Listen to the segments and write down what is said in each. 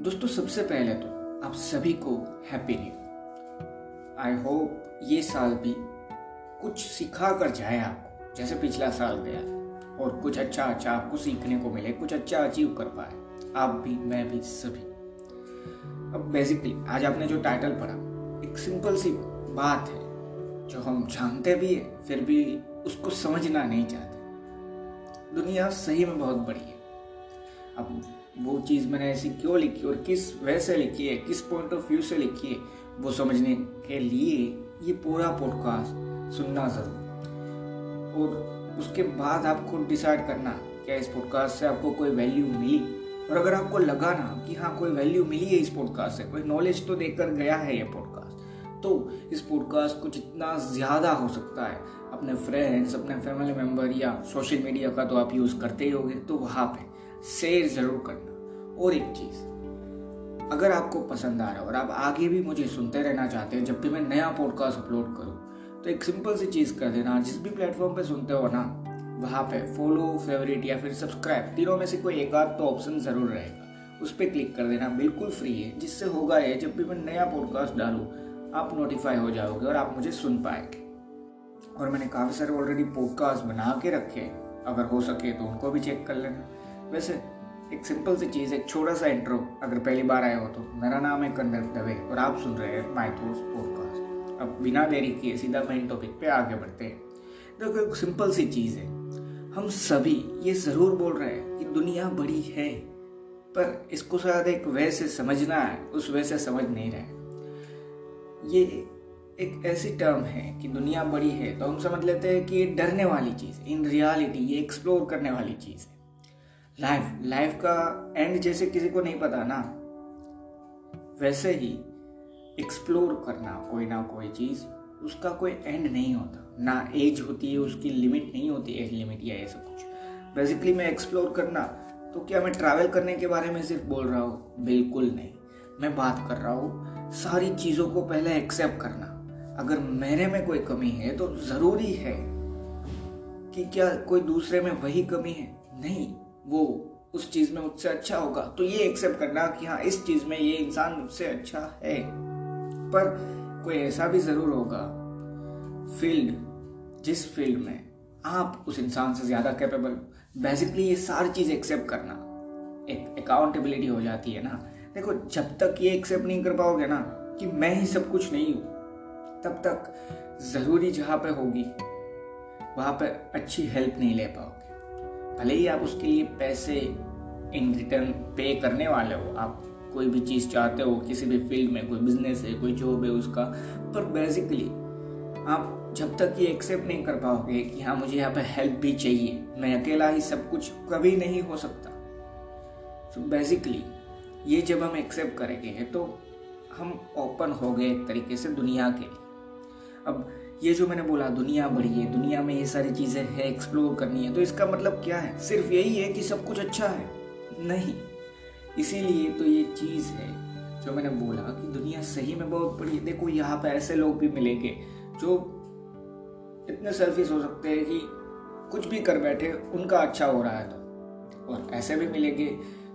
दोस्तों, सबसे पहले तो आप सभी को हैप्पी न्यू आई होप ये साल भी कुछ सिखा कर जाए आपको, जैसे पिछला साल गया और कुछ अच्छा अच्छा आपको सीखने को मिले, कुछ अच्छा अचीव कर पाए। आप भी, मैं भी, सभी। अब बेसिकली आज आपने जो टाइटल पढ़ा, एक सिंपल सी बात है, जो हम जानते भी है, फिर भी उसको समझना नहीं चाहते। दुनिया सही में बहुत बड़ी है। अब वो चीज़ मैंने ऐसी क्यों लिखी और किस वैसे लिखी है, किस पॉइंट ऑफ़ व्यू से लिखी है, वो समझने के लिए ये पूरा पॉडकास्ट सुनना ज़रूर। और उसके बाद आप खुद डिसाइड करना क्या इस पॉडकास्ट से आपको कोई वैल्यू मिली। और अगर आपको लगा ना कि हाँ कोई वैल्यू मिली है इस पॉडकास्ट से, कोई नॉलेज तो देकर गया है ये पॉडकास्ट तो इस पॉडकास्ट को जितना ज़्यादा हो सकता है। अपने फ्रेंड्स अपने फैमिली मेंबर या सोशल मीडिया का तो आप यूज़ करते ही होगे तो वहाँ पे शेयर ज़रूर करना। और एक चीज़। अगर आपको पसंद आ रहा है और आप आगे भी मुझे सुनते रहना चाहते हैं, जब भी मैं नया पॉडकास्ट अपलोड करूँ तो एक सिंपल सी चीज़ कर देना। जिस भी प्लेटफॉर्म पे सुनते हो ना, वहाँ पे फॉलो फेवरेट या फिर सब्सक्राइब तीनों में से कोई एक आध तो ऑप्शन ज़रूर रहेगा। उस पर क्लिक कर देना, बिल्कुल फ्री है। जिससे होगा ये, जब भी मैं नया पॉडकास्ट डालूँ, आप नोटिफाई हो जाओगे और आप मुझे सुन पाएँगे। और मैंने काफ़ी सारे ऑलरेडी पॉडकास्ट बना के रखे अगर हो सके तो उनको भी चेक कर लेना। वैसे एक सिंपल सी चीज़, एक छोटा सा इंट्रो अगर पहली बार आए हो तो। मेरा नाम है कंदर दवे और आप सुन रहे हैं माई थॉट्स पॉडकास्ट अब बिना देरी किए सीधा मेन टॉपिक पे आगे बढ़ते हैं। देखो, एक सिंपल सी चीज़ है। हम सभी ये ज़रूर बोल रहे हैं कि दुनिया बड़ी है, पर इसको शायद एक वे से समझना है, उस वे से समझ नहीं रहे ये एक ऐसी टर्म है कि दुनिया बड़ी है तो हम समझ लेते हैं कि ये डरने वाली चीज़ इन रियलिटी ये एक्सप्लोर करने वाली चीज़ है। लाइफ लाइफ का एंड जैसे किसी को नहीं पता ना, वैसे ही एक्सप्लोर करना कोई ना कोई चीज़, उसका कोई एंड नहीं होता। ना एज होती है, उसकी लिमिट नहीं होती एज लिमिट या ऐसा कुछ। बेसिकली मैं एक्सप्लोर करना तो क्या मैं ट्रैवल करने के बारे में सिर्फ़ बोल रहा हूँ? बिल्कुल नहीं। मैं बात कर रहा हूँ, सारी चीज़ों को पहले एक्सेप्ट करना। अगर मेरे में कोई कमी है तो ज़रूरी है कि क्या कोई दूसरे में वही कमी है? नहीं। वो उस चीज़ में मुझसे अच्छा होगा तो ये एक्सेप्ट करना कि हाँ इस चीज़ में ये इंसान मुझसे अच्छा है। पर कोई ऐसा भी ज़रूर होगा फ़ील्ड जिस फ़ील्ड में आप उस इंसान से ज़्यादा कैपेबल बेसिकली ये सारी चीज़ एक्सेप्ट करना, एक अकाउंटेबिलिटी हो जाती है ना। देखो, जब तक ये एक्सेप्ट नहीं कर पाओगे ना, कि मैं ही सब कुछ नहीं हूँ, तब तक ज़रूरी जहाँ पे होगी, वहाँ पे अच्छी हेल्प नहीं ले पाओगे। भले ही आप उसके लिए पैसे इन रिटर्न पे करने वाले हो, आप कोई भी चीज़ चाहते हो, किसी भी फ़ील्ड में, कोई बिज़नेस है, कोई जॉब है उसका, पर बेसिकली आप जब तक ये एक्सेप्ट नहीं कर पाओगे कि हाँ मुझे यहाँ पे हेल्प भी चाहिए, मैं अकेला ही सब कुछ कभी नहीं हो सकता। तो बेसिकली ये जब हम एक्सेप्ट करेंगे तो हम ओपन हो गए एक तरीके से दुनिया के लिए। अब ये जो मैंने बोला, दुनिया बड़ी है, दुनिया में ये सारी चीज़ें है एक्सप्लोर करनी है तो इसका मतलब क्या है? सिर्फ़ यही है कि सब कुछ अच्छा है। नहीं, इसीलिए तो ये चीज़ है जो मैंने बोला कि दुनिया सही में बहुत बड़ी है। देखो, यहाँ पे ऐसे लोग भी मिलेंगे जो इतने सेल्फिश हो सकते हैं कि कुछ भी कर बैठे, उनका अच्छा हो रहा है तो। और ऐसे भी मिलेंगे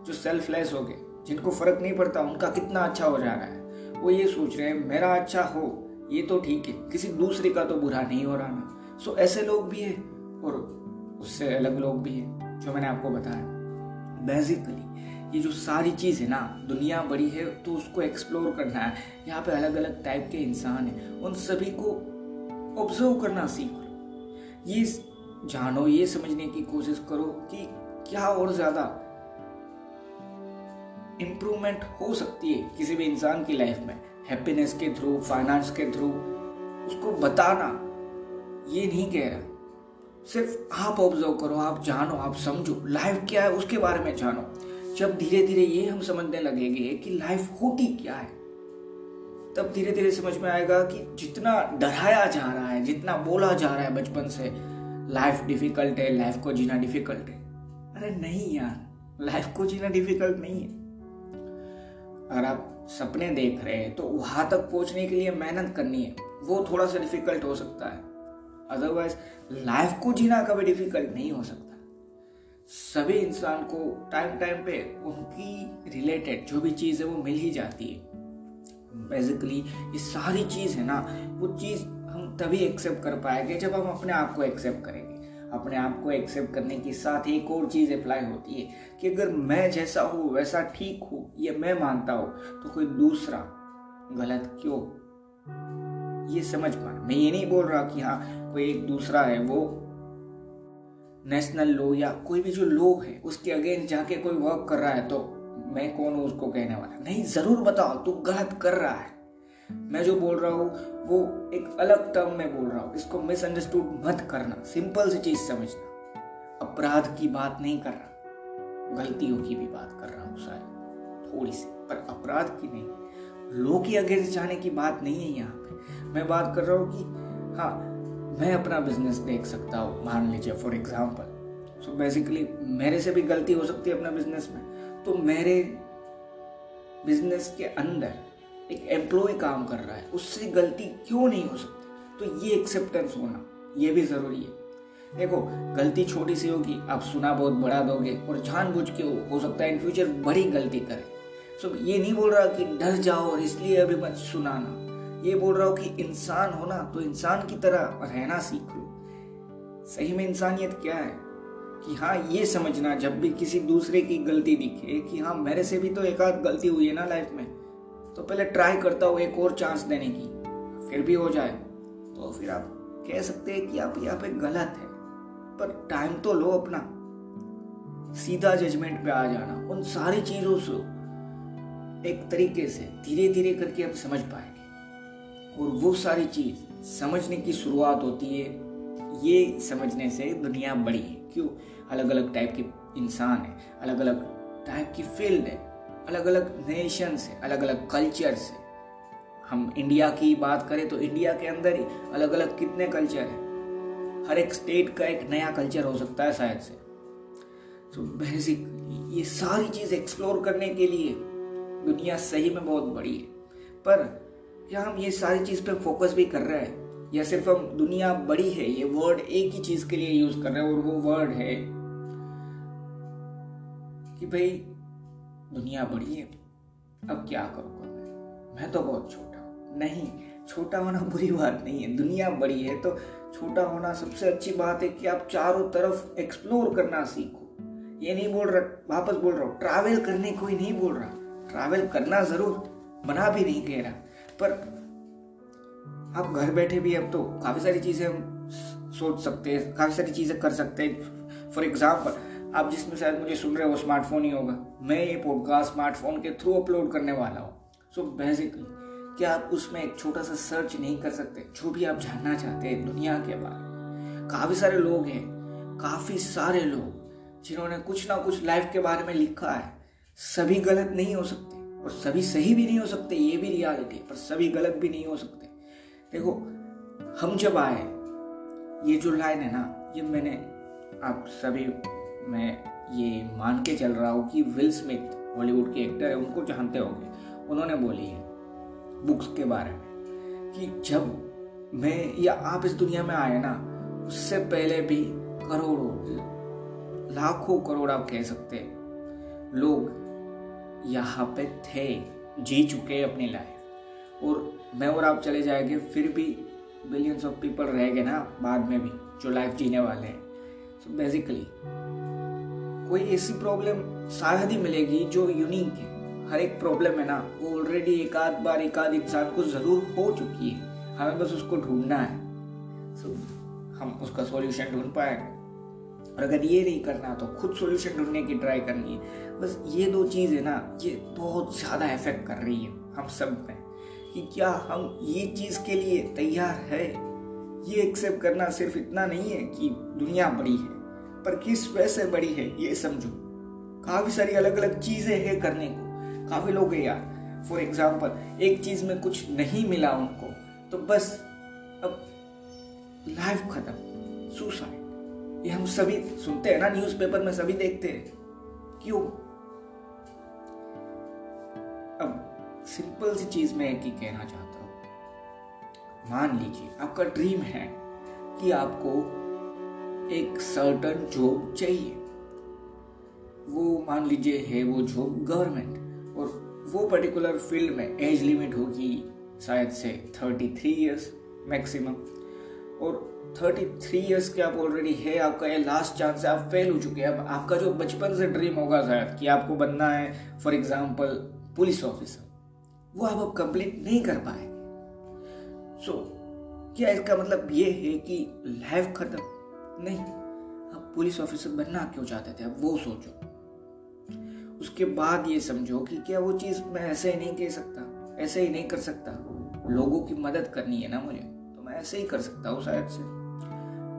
जो सेल्फलेस हो गए, जिनको फ़र्क नहीं पड़ता, उनका कितना अच्छा हो जा रहा है। वो ये सोच रहे हैं, मेरा अच्छा हो ये तो ठीक है, किसी दूसरे का तो बुरा नहीं हो रहा ना। सो ऐसे लोग भी हैं और उससे अलग लोग भी हैं, जो मैंने आपको बताया। बेसिकली ये जो सारी चीज़ है ना, दुनिया बड़ी है तो उसको एक्सप्लोर करना है। यहाँ पे अलग अलग टाइप के इंसान हैं, उन सभी को ऑब्ज़र्व करना सीखो। ये जानो, ये समझने की कोशिश करो कि क्या और ज़्यादा इम्प्रूवमेंट हो सकती है किसी भी इंसान की लाइफ में। हैप्पीनेस के थ्रू फाइनेंस के थ्रू उसको बताना, ये नहीं कह रहा। सिर्फ़ आप ऑब्ज़र्व करो, आप जानो, आप समझो लाइफ क्या है, उसके बारे में जानो। जब धीरे धीरे ये हम समझने लगेंगे कि लाइफ होती क्या है, तब धीरे धीरे समझ में आएगा कि जितना डराया जा रहा है, जितना बोला जा रहा है बचपन से लाइफ डिफ़िकल्ट है लाइफ को जीना डिफ़िकल्ट है। अरे नहीं यार लाइफ को जीना डिफ़िकल्ट नहीं है। अगर आप सपने देख रहे हैं तो वहाँ तक पहुँचने के लिए मेहनत करनी है। वो थोड़ा सा डिफ़िकल्ट हो सकता है। अदरवाइज़ लाइफ को जीना कभी डिफ़िकल्ट नहीं हो सकता। सभी इंसान को टाइम टाइम पे उनकी रिलेटेड जो भी चीज़ है, वो मिल ही जाती है। बेसिकली ये सारी चीज़ है ना, वो चीज़ हम तभी एक्सेप्ट कर पाएँगे जब हम अपने आप को एक्सेप्ट करेंगे। अपने आप को एक्सेप्ट करने के साथ एक और चीज़ अप्लाई होती है कि अगर मैं जैसा हूँ, वैसा ठीक हूँ, ये मैं मानता हूँ तो कोई दूसरा गलत क्यों? ये समझ पाना। मैं ये नहीं बोल रहा कि हाँ कोई एक दूसरा है, वो नेशनल लो या कोई भी जो लो है, उसके अगेंस्ट जाके कोई वर्क कर रहा है तो मैं कौन हूँ उसको कहने वाला? नहीं, ज़रूर बताओ, तू गलत कर रहा है। मैं जो बोल रहा हूँ, वो एक अलग टर्म में बोल रहा हूँ। इसको मिसअंडरस्टूड मत करना। सिंपल सी चीज़ समझना। अपराध की बात नहीं कर रहा। गलतियों की भी बात कर रहा हूँ शायद, थोड़ी सी। पर अपराध की नहीं। लो की जाने की बात नहीं है यहाँ पे। मैं बात कर रहा हूँ कि हाँ मैं अपना बिज़नेस देख सकता हूँ। मान लीजिए फॉर एग्ज़ाम्पल सो बेसिकली मेरे से भी गलती हो सकती है अपना बिज़नेस में। तो मेरे बिज़नेस के अंदर एक एम्प्लॉय काम कर रहा है उससे गलती क्यों नहीं हो सकती? तो ये एक्सेप्टेंस होना ये भी ज़रूरी है। देखो गलती छोटी सी होगी आप सुना बहुत बड़ा दोगे और जानबूझ के हो, सकता है इन फ्यूचर बड़ी गलती करें। सो ये नहीं बोल रहा कि डर जाओ और इसलिए अभी मत सुनाना। ये बोल रहा हूँ कि इंसान हो ना तो इंसान की तरह रहना सीख लो। सही में इंसानियत क्या है? कि हाँ ये समझना जब भी किसी दूसरे की गलती दिखे कि हाँ मेरे से भी तो एक आध गलती हुई है ना लाइफ में। तो पहले ट्राई करता हूँ, एक और चांस देने की। फिर भी हो जाए। तो फिर आप कह सकते हैं कि आप यहाँ पे गलत है। पर टाइम तो लो अपना। सीधा जजमेंट पे आ जाना। उन सारी चीज़ों से एक तरीके से धीरे धीरे करके आप समझ पाएँगे। और वो सारी चीज़ समझने की शुरुआत होती है। ये समझने से दुनिया बड़ी है। क्यों? अलग अलग टाइप के इंसान है। अलग अलग टाइप की फ़ील्ड है। अलग अलग नेशन से अलग अलग कल्चर से। हम इंडिया की बात करें तो इंडिया के अंदर ही अलग अलग कितने कल्चर हैं? हर एक स्टेट का एक नया कल्चर हो सकता है शायद से। तो बेसिक ये सारी चीज़ एक्सप्लोर करने के लिए दुनिया सही में बहुत बड़ी है। पर क्या हम ये सारी चीज़ पे फोकस भी कर रहे हैं? या सिर्फ़ हम दुनिया बड़ी है, ये वर्ड एक ही चीज़ के लिए यूज़ कर रहे हैं और वो वर्ड है कि भाई दुनिया बड़ी है। अब क्या करूँगा मैं मैं तो बहुत छोटा हूँ। नहीं, छोटा होना बुरी बात नहीं है। दुनिया बड़ी है तो छोटा होना सबसे अच्छी बात है कि आप चारों तरफ़ एक्सप्लोर करना सीखो। ये नहीं बोल रहा, वापस बोल रहा हूँ ट्रैवल करने कोई नहीं बोल रहा। ट्रैवल करना ज़रूर मना भी नहीं कह रहा। पर आप घर बैठे भी अब तो काफ़ी सारी चीज़ें हम सोच सकते हैं, काफ़ी सारी चीज़ें कर सकते हैं। फॉर एग्ज़ाम्पल आप जिसमें शायद मुझे सुन रहे हो स्मार्टफ़ोन ही होगा। मैं ये पॉडकास्ट स्मार्टफ़ोन के थ्रू अपलोड करने वाला हूँ। सो बेसिकली क्या आप उसमें एक छोटा सा सर्च नहीं कर सकते? जो भी आप जानना चाहते हैं दुनिया के बारे में। काफ़ी सारे लोग हैं, काफ़ी सारे लोग, जिन्होंने कुछ ना कुछ लाइफ के बारे में लिखा है। सभी गलत नहीं हो सकते, और सभी सही भी नहीं हो सकते, ये भी रियलिटी पर सभी गलत भी नहीं हो सकते। देखो, हम जब आए, ये जो लाइन है ना, ये मैंने आप सभी मैं ये मान के चल रहा हूँ कि विल स्मिथ हॉलीवुड के एक्टर है, उनको जानते होंगे। उन्होंने बोली है बुक्स के बारे में कि जब मैं, या आप इस दुनिया में आए ना, उससे पहले भी करोड़ों, लाखों करोड़ आप कह सकते लोग यहाँ पे थे, जी चुके अपनी लाइफ और मैं और आप चले जाएँगे, फिर भी बिलियंस ऑफ़ पीपल रह गए ना, बाद में भी, जो लाइफ जीने वाले हैं। सो बेसिकली कोई ऐसी प्रॉब्लम शायद ही मिलेगी जो यूनिक है। हर एक प्रॉब्लम है ना वो ऑलरेडी एक आध बार एक आध इंसान को ज़रूर हो चुकी है। हमें बस उसको ढूंढना है। So, हम उसका सॉल्यूशन ढूंढ पाएँगे। और अगर ये नहीं करना तो खुद सॉल्यूशन ढूँढने की ट्राई करनी है। बस ये दो चीज़ है ना ये बहुत ज़्यादा इफ़ेक्ट कर रही है हम सब में। कि क्या हम ये चीज़ के लिए तैयार है? ये एक्सेप्ट करना सिर्फ़ इतना नहीं है कि दुनिया बड़ी है। पर किस वजह से बड़ी है, ये समझो। काफ़ी सारी अलग अलग चीज़ें हैं करने को। काफ़ी लोग हैं यार फॉर एग्ज़ाम्पल एक चीज़ में कुछ नहीं मिला उनको तो बस अब लाइफ खत्म सुसाइड ये हम सभी सुनते हैं ना न्यूज़पेपर में, सभी देखते हैं। क्यों? अब सिंपल सी चीज़ मैं एक ही कहना चाहता हूँ। मान लीजिए, आपका ड्रीम है कि आपको एक सर्टन जॉब चाहिए। वो मान लीजिए है वो जॉब गवर्नमेंट और वो पर्टिकुलर फ़ील्ड में एज लिमिट होगी शायद से थर्टी थ्री ईयर्स मैक्सिमम और थर्टी थ्री ईयर्स के आप ऑलरेडी है आपका ये लास्ट चांस है आप फेल हो चुके हैं। अब आपका जो बचपन से ड्रीम होगा शायद कि आपको बनना है फॉर एग्ज़ाम्पल पुलिस ऑफिसर वो आप अब कंप्लीट नहीं कर पाए सो so, क्या इसका मतलब ये है कि लाइफ खत्म? नहीं, आप पुलिस ऑफिसर बनना क्यों चाहते थे? अब वो सोचो। उसके बाद ये समझो कि क्या वो चीज़ मैं ऐसे ही नहीं कह सकता, ऐसे ही नहीं कर सकता। लोगों की मदद करनी है ना मुझे तो मैं ऐसे ही कर सकता हूँ शायद से।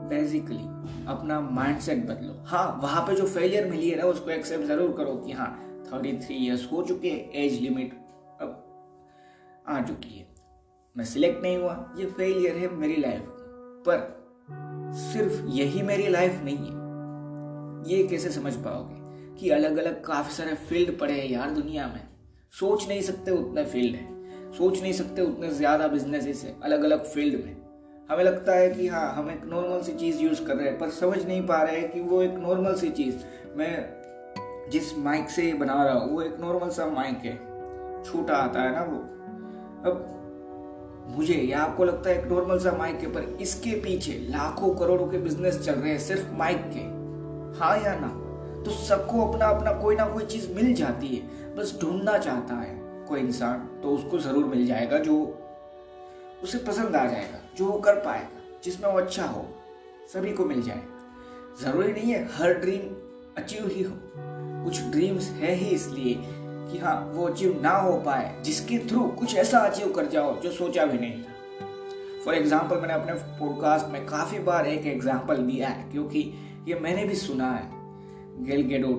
बेसिकली अपना माइंडसेट बदलो। हाँ वहाँ पे जो फेलियर मिली है ना, उसको एक्सेप्ट ज़रूर करो कि हाँ थर्टी थ्री ईयर्स हो चुके हैं एज लिमिट अब आ चुकी है। मैं सिलेक्ट नहीं हुआ, ये फेलियर है मेरी लाइफ पर सिर्फ़ यही मेरी लाइफ नहीं है। ये कैसे समझ पाओगे कि अलग अलग काफ़ी सारे फ़ील्ड पड़े हैं यार दुनिया में? सोच नहीं सकते उतने फ़ील्ड है। सोच नहीं सकते उतने ज़्यादा बिजनेसेस है अलग अलग फ़ील्ड में। हमें लगता है कि हाँ हम एक नॉर्मल सी चीज़ यूज़ कर रहे हैं, पर समझ नहीं पा रहे हैं कि वो एक नॉर्मल सी चीज़। मैं जिस माइक से बना रहा हूँ, वो एक नॉर्मल सा माइक है। छोटा आता है ना वो। अब मुझे या आपको लगता है एक नॉर्मल सा माइक है, पर इसके पीछे लाखों करोड़ों के बिज़नेस चल रहे हैं सिर्फ़ माइक के। हाँ या ना? तो सबको अपना अपना कोई ना कोई चीज़ मिल जाती है। बस ढूंढना चाहता है कोई इंसान तो उसको ज़रूर मिल जाएगा जो उसे पसंद आ जाएगा, जो वो कर पाएगा, जिसमें वो अच्छा हो, सभी को मिल जाएगा ज़रूरी नहीं है हर ड्रीम अचीव ही हो। कुछ ड्रीम्स है ही इसलिए कि हाँ वो अचीव ना हो पाए, जिसके थ्रू कुछ ऐसा अचीव कर जाओ जो सोचा भी नहीं था। फॉर एग्ज़ाम्पल मैंने अपने पॉडकास्ट में काफ़ी बार एक एग्ज़ाम्पल दिया है, क्योंकि ये मैंने भी सुना है। गेल गेडो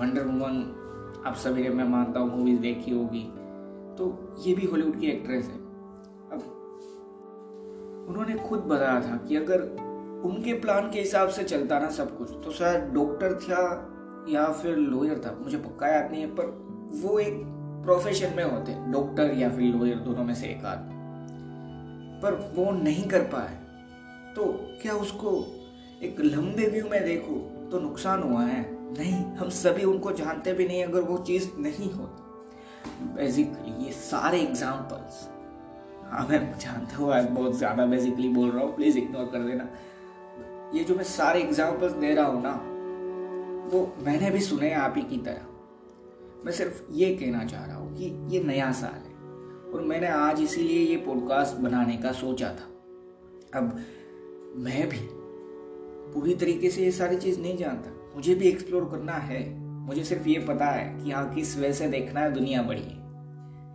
वंडर वुमन आप सभी ने मैं मानता हूँ मूवीज़ देखी होगी। तो ये भी हॉलीवुड की एक्ट्रेस है। अब उन्होंने खुद बताया था कि अगर उनके प्लान के हिसाब से चलता ना सब कुछ तो शायद डॉक्टर था या फिर लॉयर था, मुझे पक्का याद नहीं है, पर वो एक प्रोफेशन में होते डॉक्टर या फिर लॉयर दोनों में से एक आध। पर वो नहीं कर पाए तो क्या उसको एक लंबे व्यू में देखो तो नुकसान हुआ है? नहीं, हम सभी उनको जानते भी नहीं, अगर वो चीज़ नहीं होती। बेसिकली ये सारे एग्जाम्पल्स हाँ मैं जानता हूँ आज बहुत ज़्यादा बेसिकली बोल रहा हूँ प्लीज़ इग्नोर कर देना। ये जो मैं सारे एग्जाम्पल्स दे रहा हूँ ना, वो मैंने भी सुने आप ही की तरह। मैं सिर्फ़ ये कहना चाह रहा हूँ कि ये नया साल है और मैंने आज इसीलिए ये पॉडकास्ट बनाने का सोचा था। अब मैं भी पूरी तरीके से ये सारी चीज़ नहीं जानता। मुझे भी एक्सप्लोर करना है। मुझे सिर्फ़ ये पता है कि हाँ किस वजह से देखना है, दुनिया बड़ी है।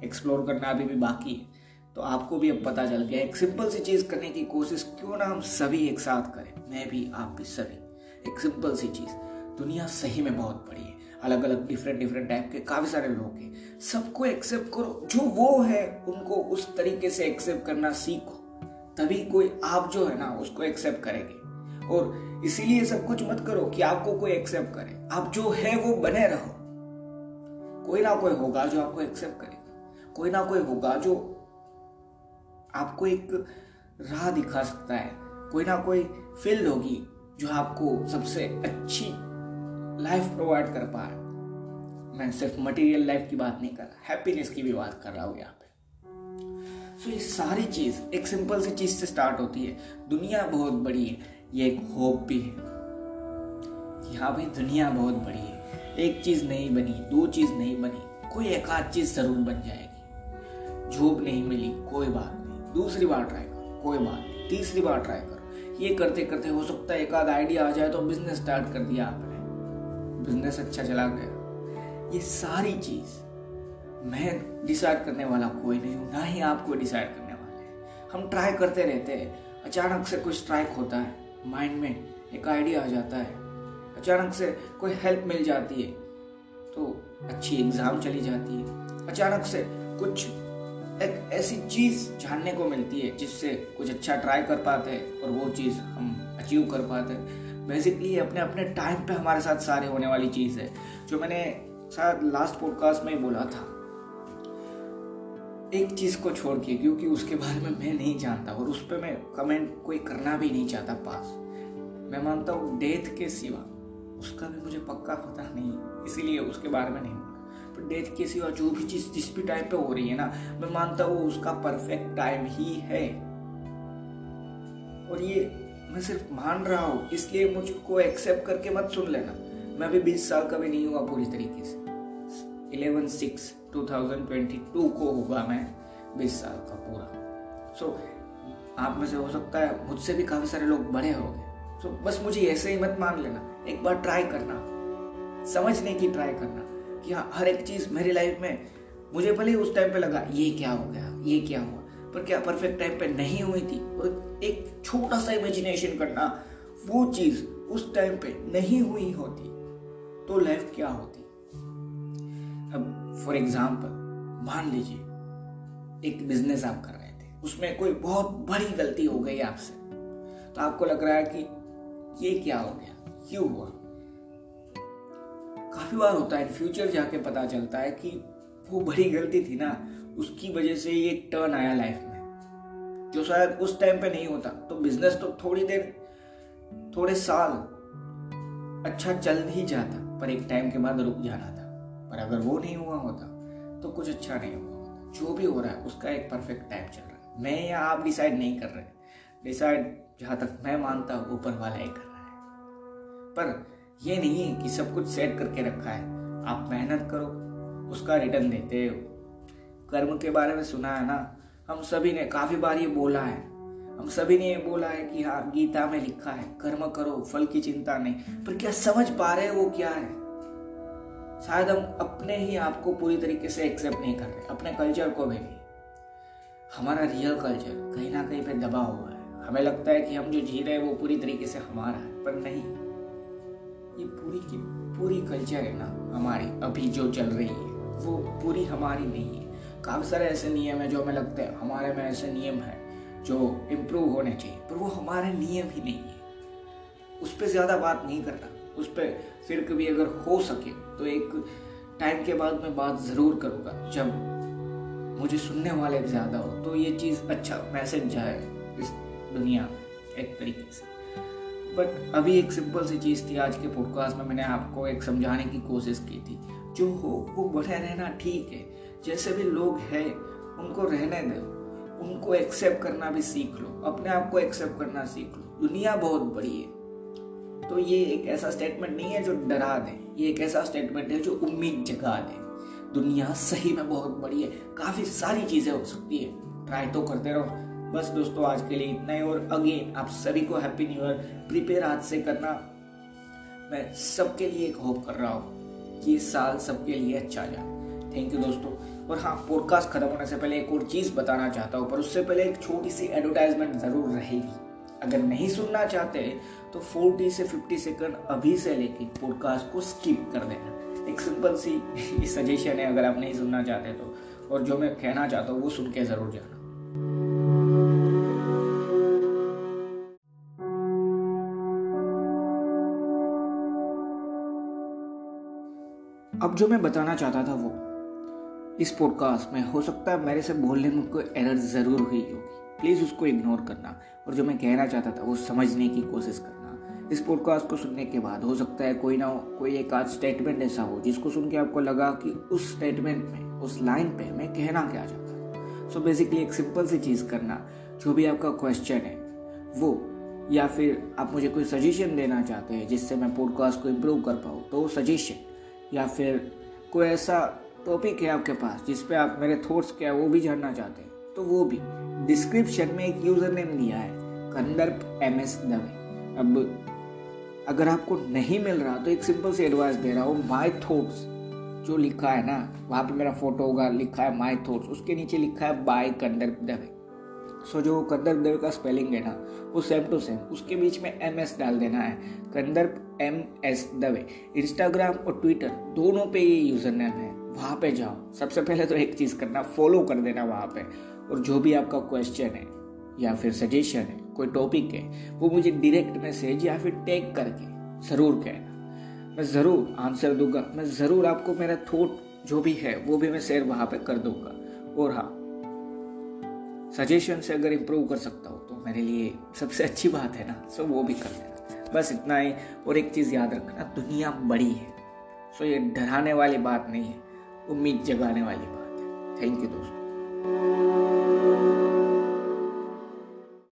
एक्सप्लोर करना अभी भी बाकी है। तो आपको भी अब पता चल गया एक सिंपल सी चीज़ करने की कोशिश क्यों ना हम सभी एक साथ करें। मैं भी, आप भी सभी। एक सिंपल सी चीज़। दुनिया सही में बहुत बड़ी है। अलग अलग डिफरेंट डिफरेंट टाइप के, काफ़ी सारे लोग हैं सबको एक्सेप्ट करो। जो वो है, उनको उस तरीके से एक्सेप्ट करना सीखो। तभी कोई, आप जो है ना, उसको एक्सेप्ट करेंगे। और इसीलिए सब कुछ मत करो कि आपको कोई एक्सेप्ट करे। आप जो है, वो बने रहो। कोई ना कोई होगा जो आपको एक्सेप्ट करेगा। कोई ना कोई होगा जो आपको एक राह दिखा सकता है। कोई ना कोई फ़ील्ड होगी जो आपको सबसे अच्छी लाइफ प्रोवाइड कर पाए मैं सिर्फ़ मटेरियल लाइफ की बात नहीं कर रहा हैप्पीनेस की भी बात कर रहा हूँ यहाँ पे। सो so, ये सारी चीज़ एक सिंपल सी चीज़ से स्टार्ट होती है। दुनिया बहुत बड़ी है ये एक होप भी है। कि हाँ भाई दुनिया बहुत बड़ी है। एक चीज़ नहीं बनी दो चीज़ नहीं बनी कोई एक आध चीज़ ज़रूर बन जाएगी। जॉब नहीं मिली कोई बात नहीं। दूसरी बार ट्राई करो कोई बात नहीं। तीसरी बार ट्राई करो। ये करते करते हो सकता है एक आध आइडिया आ जाए तो बिज़नेस स्टार्ट कर दिया आपने। बिज़नेस अच्छा चला गया। ये सारी चीज़ मैं डिसाइड करने वाला कोई नहीं हूँ, ना ही आपको डिसाइड करने वाले हम ट्राई करते रहते हैं। अचानक से कुछ स्ट्राइक होता है माइंड में एक आइडिया आ जाता है। अचानक से कोई हेल्प मिल जाती है तो अच्छी एग्ज़ाम चली जाती है। अचानक से कुछ एक ऐसी चीज़ जानने को मिलती है जिससे कुछ अच्छा ट्राई कर पाते हैं और वो चीज़ हम अचीव कर पाते बेसिकली अपने अपने टाइम पे हमारे साथ सारे होने वाली चीज़ है, जो मैंने शायद लास्ट पॉडकास्ट में बोला था। एक चीज़ को छोड़ के, क्योंकि उसके बारे में मैं नहीं जानता और उस पर मैं कमेंट कोई करना भी नहीं चाहता पास। मैं मानता हूँ डेथ के सिवा उसका भी मुझे पक्का पता नहीं, इसीलिए उसके बारे में नहीं पर डेथ के सिवा जो भी चीज़ जिस भी टाइम पे हो रही है ना, मैं मानता हूँ उसका परफेक्ट टाइम ही है। और ये मैं सिर्फ़ मान रहा हूँ इसलिए मुझको एक्सेप्ट करके मत सुन लेना। मैं भी बीस साल का भी नहीं हुआ पूरी तरीके से। Eleven six two thousand twenty two को हुआ मैं बीस साल का पूरा। सो so, आप में से हो सकता है मुझसे भी काफ़ी सारे लोग बड़े हो गए। सो so, बस मुझे ऐसे ही मत मान लेना। एक बार ट्राई करना। समझने की ट्राई करना कि हाँ हर एक चीज़ मेरी लाइफ में मुझे भले उस टाइम पे लगा ये क्या हो गया ये क्या हुआ। पर क्या परफेक्ट टाइम पे नहीं हुई थी? और एक छोटा सा इमेजिनेशन करना, वो चीज़ उस टाइम पे नहीं हुई होती तो लाइफ क्या होती? अब फॉर एग्ज़ाम्पल मान लीजिए, एक बिज़नेस आप कर रहे थे, उसमें कोई बहुत बड़ी गलती हो गई आपसे तो आपको लग रहा है कि ये क्या हो गया, क्यों हुआ? काफ़ी बार होता है फ्यूचर जाके पता चलता है कि वो बड़ी गलती थी ना उसकी वजह से ये टर्न आया लाइफ में। जो शायद उस टाइम पे नहीं होता तो बिज़नेस तो थोड़ी देर, थोड़े साल अच्छा चल ही जाता, पर एक टाइम के बाद रुक जाना था। पर अगर वो नहीं हुआ होता तो कुछ अच्छा नहीं हुआ होता। जो भी हो रहा है, उसका एक परफेक्ट टाइम चल रहा है। मैं या आप डिसाइड नहीं कर रहे। डिसाइड जहाँ तक मैं मानता हूँ, ऊपर वाला ही कर रहा है। पर यह नहीं है कि सब कुछ सेट करके रखा है। आप मेहनत करो, उसका रिटर्न देते हो। कर्म के बारे में सुना है ना, हम सभी ने काफ़ी बार ये बोला है। हम सभी ने ये बोला है कि हाँ गीता में लिखा है, कर्म करो, फल की चिंता नहीं। पर क्या समझ पा रहे वो क्या है? शायद हम अपने ही आप को पूरी तरीके से एक्सेप्ट नहीं कर रहे, अपने कल्चर को भी नहीं। हमारा रियल कल्चर कहीं ना कहीं पे दबा हुआ है। हमें लगता है कि हम जो जी रहे हैं वो पूरी तरीके से हमारा है, पर नहीं। ये पूरी की पूरी कल्चर है ना, हमारी, अभी जो चल रही है, वो पूरी हमारी नहीं है। काफ़ी सारे ऐसे नियम है जो हमें लगते हैं, हमारे में ऐसे नियम है जो इम्प्रूव होने चाहिए, पर वो हमारे नियम ही नहीं है। उस पर ज़्यादा बात नहीं करना, उस पर फिर कभी अगर हो सके तो एक टाइम के बाद मैं बात ज़रूर करूँगा, जब मुझे सुनने वाले ज़्यादा हो तो ये चीज़ अच्छा मैसेज जाए इस दुनिया में, एक तरीके से। बट अभी एक सिंपल सी चीज़ थी, आज के पॉडकास्ट में मैंने आपको एक समझाने की कोशिश की थी, जो हो, वो बढ़े रहना ठीक है जैसे भी लोग हैं, उनको रहने दो। उनको एक्सेप्ट करना भी सीख लो। अपने आप को एक्सेप्ट करना सीख लो। दुनिया बहुत बड़ी है। तो ये एक ऐसा स्टेटमेंट नहीं है जो डरा दे। ये एक ऐसा स्टेटमेंट है जो उम्मीद जगा दे। दुनिया सही में बहुत बड़ी है। काफ़ी सारी चीज़ें हो सकती है। ट्राई तो करते रहो। बस दोस्तों, आज के लिए इतना ही। और अगेन आप सभी को हैप्पी न्यू ईयर प्रिपेयर आज से करना। मैं सबके लिए एक होप कर रहा हूँ कि इस साल सबके लिए अच्छा जाए। थैंक यू दोस्तों। और हाँ पॉडकास्ट खत्म होने से पहले एक और चीज़ बताना चाहता हूँ, पर उससे पहले एक छोटी सी एडवर्टाइजमेंट ज़रूर रहेगी। अगर नहीं सुनना चाहते तो 40 से 50 सेकंड अभी से लेके पॉडकास्ट को स्किप कर देना। एक सिंपल सी सजेशन है, अगर आप नहीं सुनना चाहते तो। और जो मैं कहना चाहता हूँ, वो सुन के ज़रूर जाना। अब जो मैं बताना चाहता था वो इस पॉडकास्ट में। हो सकता है मेरे से बोलने में कोई एरर ज़रूर हुई होगी। प्लीज़ उसको इग्नोर करना। और जो मैं कहना चाहता था, वो समझने की कोशिश करना। इस पॉडकास्ट को सुनने के बाद हो सकता है कोई ना कोई एक आध स्टेटमेंट ऐसा हो, जिसको सुन के आपको लगा कि उस स्टेटमेंट में, उस लाइन पे मैं कहना क्या चाहता सो बेसिकली एक सिंपल सी चीज़ करना, जो भी आपका क्वेश्चन है, वो, या फिर आप मुझे कोई सजेशन देना चाहते हैं, जिससे मैं पॉडकास्ट को इम्प्रूव कर पाऊँ तो सजेशन या फिर कोई ऐसा टॉपिक है आपके पास, जिस पे आप मेरे थॉट्स क्या है वो भी जानना चाहते हैं तो वो भी। डिस्क्रिप्शन में एक यूज़र नेम दिया है कंदर्प एम एस दवे अब, अगर आपको नहीं मिल रहा तो एक सिंपल सी एडवाइस दे रहा हूँ माई थॉट्स जो लिखा है ना, वहाँ पे मेरा फ़ोटो होगा, लिखा है माई थॉट्स उसके नीचे लिखा है बाय कंदर्प दवे सो जो कंदर्प देव का स्पेलिंग है ना, वो सेम टू सेम उसके बीच में एम एस डाल देना है Kandarp M S Dave Instagram और ट्विटर दोनों पे ये यूज़र नेम है। वहाँ पे जाओ। सबसे पहले तो एक चीज़ करना फॉलो कर देना वहाँ पे। और जो भी आपका क्वेश्चन है, या फिर सजेशन है, कोई टॉपिक है, वो मुझे डायरेक्ट मैसेज या फिर टैग करके ज़रूर कहना। मैं ज़रूर आंसर दूँगा। मैं ज़रूर आपको मेरा थॉट जो भी है, वो भी मैं शेयर वहाँ पे कर दूँगा। और हाँ सजेशन से अगर इम्प्रूव कर सकता हूँ तो मेरे लिए सबसे अच्छी बात है ना सो वो भी कर देना बस इतना ही। और एक चीज़ याद रखना, दुनिया बड़ी है सो ये डराने वाली बात नहीं है। उम्मीद जगाने वाली बात है। थैंक यू दोस्तों।